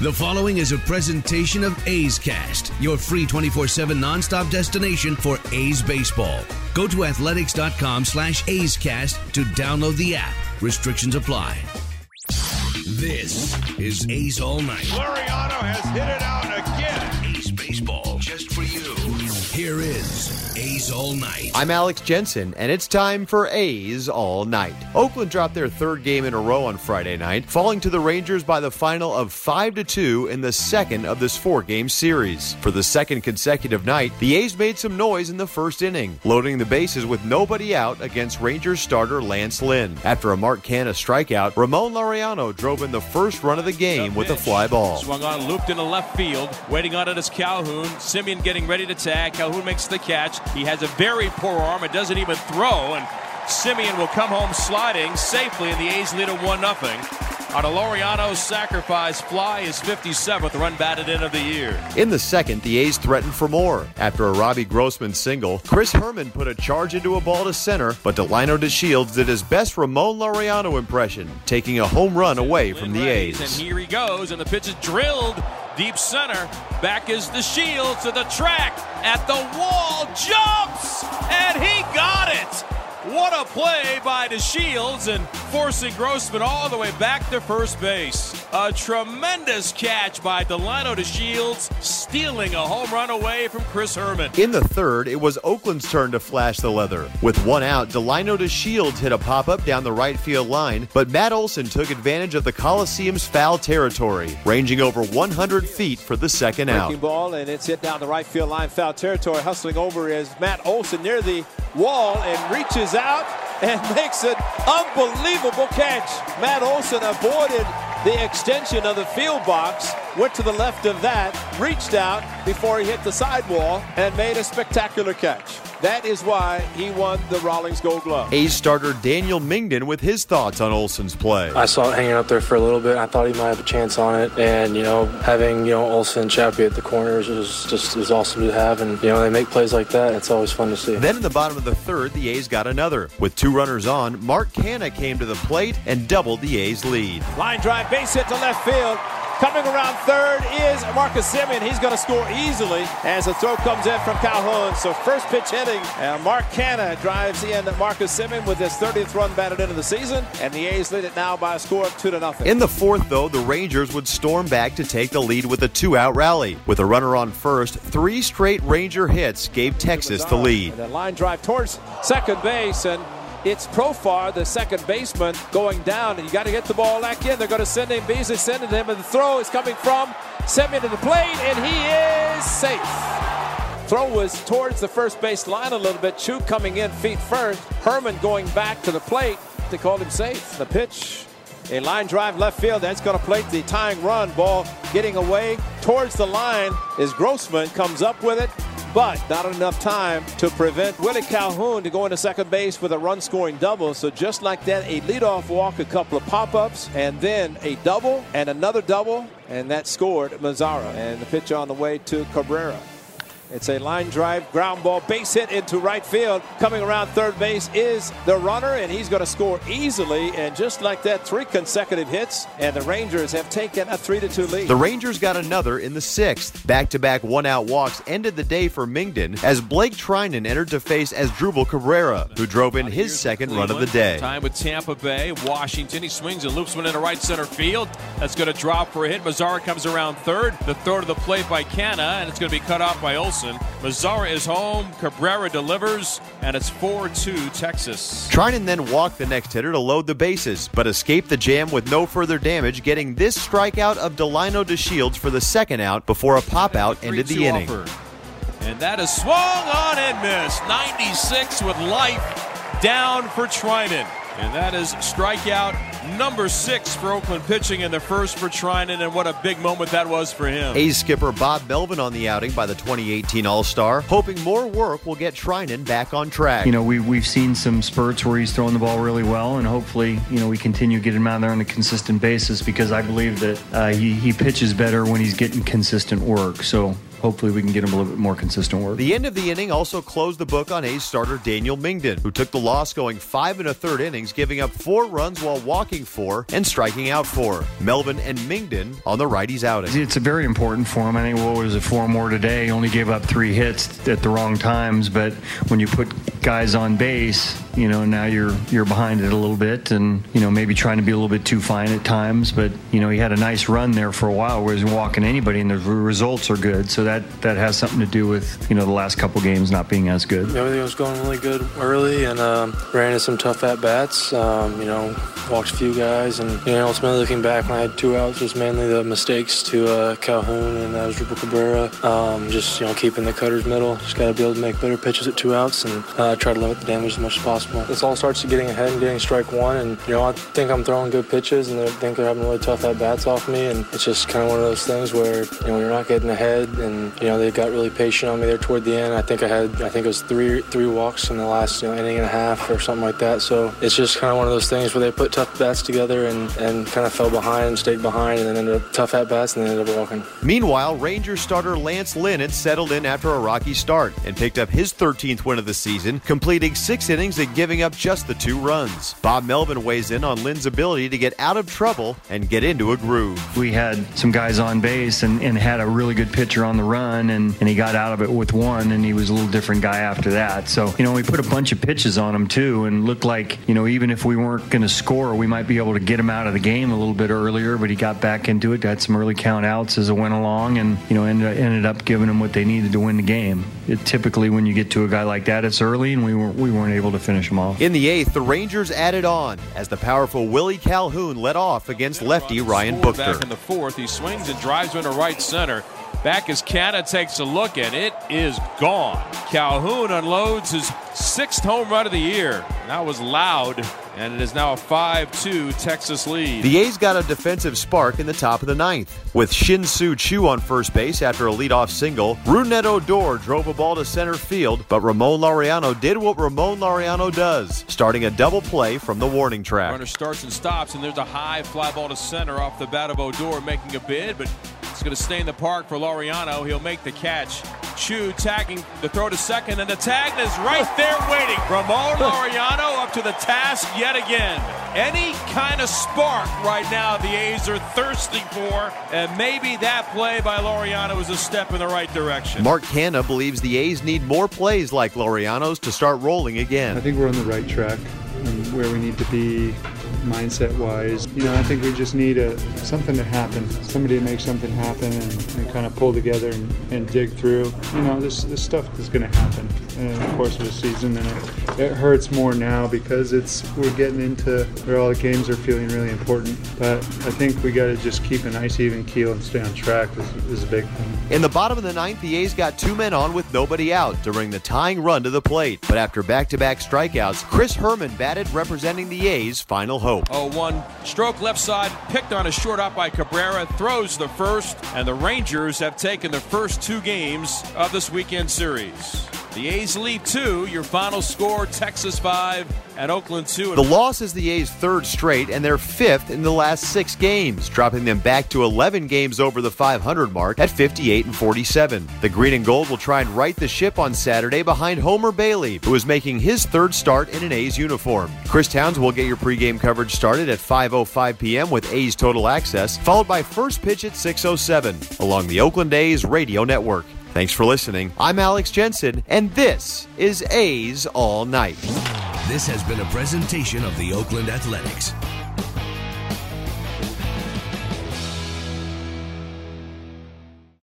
The following is a presentation of A's Cast, your free 24-7 nonstop destination for A's baseball. Go to athletics.com slash A's Cast to download the app. Restrictions apply. This is A's All Night. Laureano has hit it out A's All Night. I'm Alex Jensen, and it's time for A's All Night. Oakland dropped their third game in a row on Friday night, falling to the Rangers by the final of 5 to 2 in the second of this four game series. For the second consecutive night, the A's made some noise in the first inning, loading the bases with nobody out against Rangers starter Lance Lynn. After a Mark Canha strikeout, Ramon Laureano drove in the first run of the game with a fly ball. Swung on, looped into left field. Waiting on it is Calhoun. Semien getting ready to tag. Calhoun makes the catch. He has a very poor arm and doesn't even throw. And Semien will come home sliding safely, and the A's lead at 1 0. On a Laureano sacrifice fly, his 57th run batted in of the year. In the second, the A's threatened for more. After a Robbie Grossman single, Chris Herrmann put a charge into a ball to center, but Delino DeShields did his best Ramon Laureano impression, taking a home run away from the A's. And here he goes, and the pitch is drilled deep center. Back is DeShields to the track at the wall, jumps, and he got it. What a play by DeShields. and forcing Grossman all the way back to first base. A tremendous catch by Delano Delino DeShields, stealing a home run away from Chris Herrmann. In the third, it was Oakland's turn to flash the leather. With one out, Delino DeShields hit a pop up down the right field line, but Matt Olson took advantage of the Coliseum's foul territory, ranging over 100 feet for the second out. Breaking ball, and it's hit down the right field line, foul territory. Hustling over is Matt Olson near the wall and reaches out and makes an unbelievable catch. Matt Olson avoided the extension of the field box, went to the left of that, reached out before he hit the sidewall, and made a spectacular catch. That is why he won the Rawlings Gold Glove. A's starter Daniel Mengden with his thoughts on Olson's play. I saw it hanging up there for a little bit. I thought he might have a chance on it, and you know, having you know Olson and Chappie at the corners is just is awesome to have, and you know they make plays like that. It's always fun to see. Then in the bottom of the third, the A's got another. With two runners on, Mark Canha came to the plate and doubled the A's lead. Line drive, base hit to left field. Coming around third is Marcus Semien. He's going to score easily as the throw comes in from Calhoun. So first pitch hitting, and Mark Canha drives in Marcus Semien with his 30th run batted into the season, and the A's lead it now by a score of two to nothing. In the fourth, though, the Rangers would storm back to take the lead with a two-out rally. With a runner on first, three straight Ranger hits gave Texas the lead. And a line drive towards second base, and it's Profar, the second baseman, going down, and you got to get the ball back in. They're going to send him. Beasley sending him, and the throw is coming from Semien to the plate, and he is safe. Throw was towards the first base line a little bit. Choo coming in feet first. Herrmann going back to the plate. They called him safe. The pitch, a line drive left field. That's going to plate the tying run. Ball getting away towards the line is Grossman. Comes up with it but not enough time to prevent Willie Calhoun to go into second base with a run scoring double. So just like that, a leadoff walk, a couple of pop ups, and then a double and another double, and that scored Mazara. And the pitch on the way to Cabrera. It's a line drive, ground ball, base hit into right field. Coming around third base is the runner, and he's going to score easily. And just like that, three consecutive hits, and the Rangers have taken a 3 to 2 lead. The Rangers got another in the sixth. Back to back one out walks ended the day for Mengden as Blake Treinen entered to face Asdrubal Cabrera, who drove in his second run of the day. Time with Tampa Bay, Washington. He swings and loops one into right center field. That's going to drop for a hit. Mazara comes around third. The throw to the plate by Canha, and it's going to be cut off by Olson. Mazara is home. Cabrera delivers, and it's 4 2 Texas. Treinen then walked the next hitter to load the bases, but escaped the jam with no further damage, getting this strikeout of Delino DeShields for the second out before a pop out ended the inning. Offer. And that is swung on and missed. 96 with life down for Treinen. And that is strikeout number six for Oakland pitching in the first for Treinen, and what a big moment that was for him. A's skipper Bob Melvin on the outing by the 2018 All Star, hoping more work will get Treinen back on track. You know, we, we've seen some spurts where he's throwing the ball really well, and hopefully, you know, we continue getting him out there on a consistent basis because I believe that uh, he, he pitches better when he's getting consistent work. So hopefully we can get him a little bit more consistent work. The end of the inning also closed the book on A's starter Daniel Mengden, who took the loss going five and a third innings, giving up four runs while walking four and striking out four. Melvin and Mengden on the righties outing. It's a very important for him. I think what was it four more today? Only gave up three hits at the wrong times, but when you put guys on base, you know now you're you're behind it a little bit, and you know maybe trying to be a little bit too fine at times. But you know he had a nice run there for a while where he's walking anybody, and the results are good. So that that has something to do with you know the last couple games not being as good. Everything was going really good early, and um, ran into some tough at bats. Um, you know, walked a few guys, and you know ultimately looking back when I had two outs was mainly the mistakes to uh, Calhoun and uh, Drupal Cabrera. Um, just you know keeping the cutters middle. Just got to be able to make better pitches at two outs and uh, try to limit the damage as much as possible possible. This all starts to getting ahead and getting strike one, and you know I think I'm throwing good pitches, and they think they're having really tough at bats off me, and it's just kind of one of those things where you know you're not getting ahead, and you know they got really patient on me there toward the end. I think I had I think it was three three walks in the last you know, inning and a half or something like that. So it's just kind of one of those things where they put tough bats together and and kind of fell behind, and stayed behind, and then ended up tough at bats and then ended up walking. Meanwhile, Ranger starter Lance Lynn had settled in after a rocky start and picked up his 13th win of the season, completing six innings and giving up just the two runs. Bob Melvin weighs in on Lynn's ability to get out of trouble and get into a groove. We had some guys on base and, and had a really good pitcher on the run, and, and he got out of it with one, and he was a little different guy after that. So, you know, we put a bunch of pitches on him, too, and looked like, you know, even if we weren't going to score, we might be able to get him out of the game a little bit earlier, but he got back into it, got some early count outs as it went along, and, you know, ended, ended up giving them what they needed to win the game. It, typically, when you get to a guy like that, it's early, and we, were, we weren't able to finish him off. In the eighth, the Rangers added on as the powerful Willie Calhoun led off against lefty Ryan Buchter. Back in the fourth, he swings and drives into right center. Back as Canha takes a look, and it is gone. Calhoun unloads his sixth home run of the year. That was loud, and it is now a 5 2 Texas lead. The A's got a defensive spark in the top of the ninth. With Shin Soo Choo on first base after a leadoff single, Rougned Odor drove a ball to center field, but Ramon Laureano did what Ramon Laureano does, starting a double play from the warning track. Runner starts and stops, and there's a high fly ball to center off the bat of Odor, making a bid, but it's going to stay in the park for Laureano. He'll make the catch. Choo tagging the throw to second, and the tag is right there waiting. Ramon Laureano up to the task yet again. Any kind of spark right now the A's are thirsty for, and maybe that play by Laureano is a step in the right direction. Mark Canha believes the A's need more plays like Laureano's to start rolling again. I think we're on the right track where we need to be mindset wise. You know, I think we just need a something to happen, somebody to make something happen and, and kind of pull together and, and, dig through. You know, this this stuff is going to happen in the course of the season, and it, it hurts more now because it's we're getting into where all the games are feeling really important. But I think we got to just keep a nice even keel and stay on track is, is a big thing. In the bottom of the ninth, the A's got two men on with nobody out during the tying run to the plate. But after back-to-back strikeouts, Chris Herrmann batted representing the A's final hope. Oh, one stroke left side, picked on a short out by Cabrera, throws the first, and the Rangers have taken the first two games of this weekend series. The A's lead two. Your final score Texas 5 and Oakland 2. The loss is the A's third straight and their fifth in the last six games, dropping them back to 11 games over the 500 mark at 58 and 47. The Green and Gold will try and right the ship on Saturday behind Homer Bailey, who is making his third start in an A's uniform. Chris Towns will get your pregame coverage started at 5.05 p.m. with A's Total Access, followed by first pitch at 6.07 along the Oakland A's radio network. Thanks for listening. I'm Alex Jensen, and this is A's All Night. This has been a presentation of the Oakland Athletics.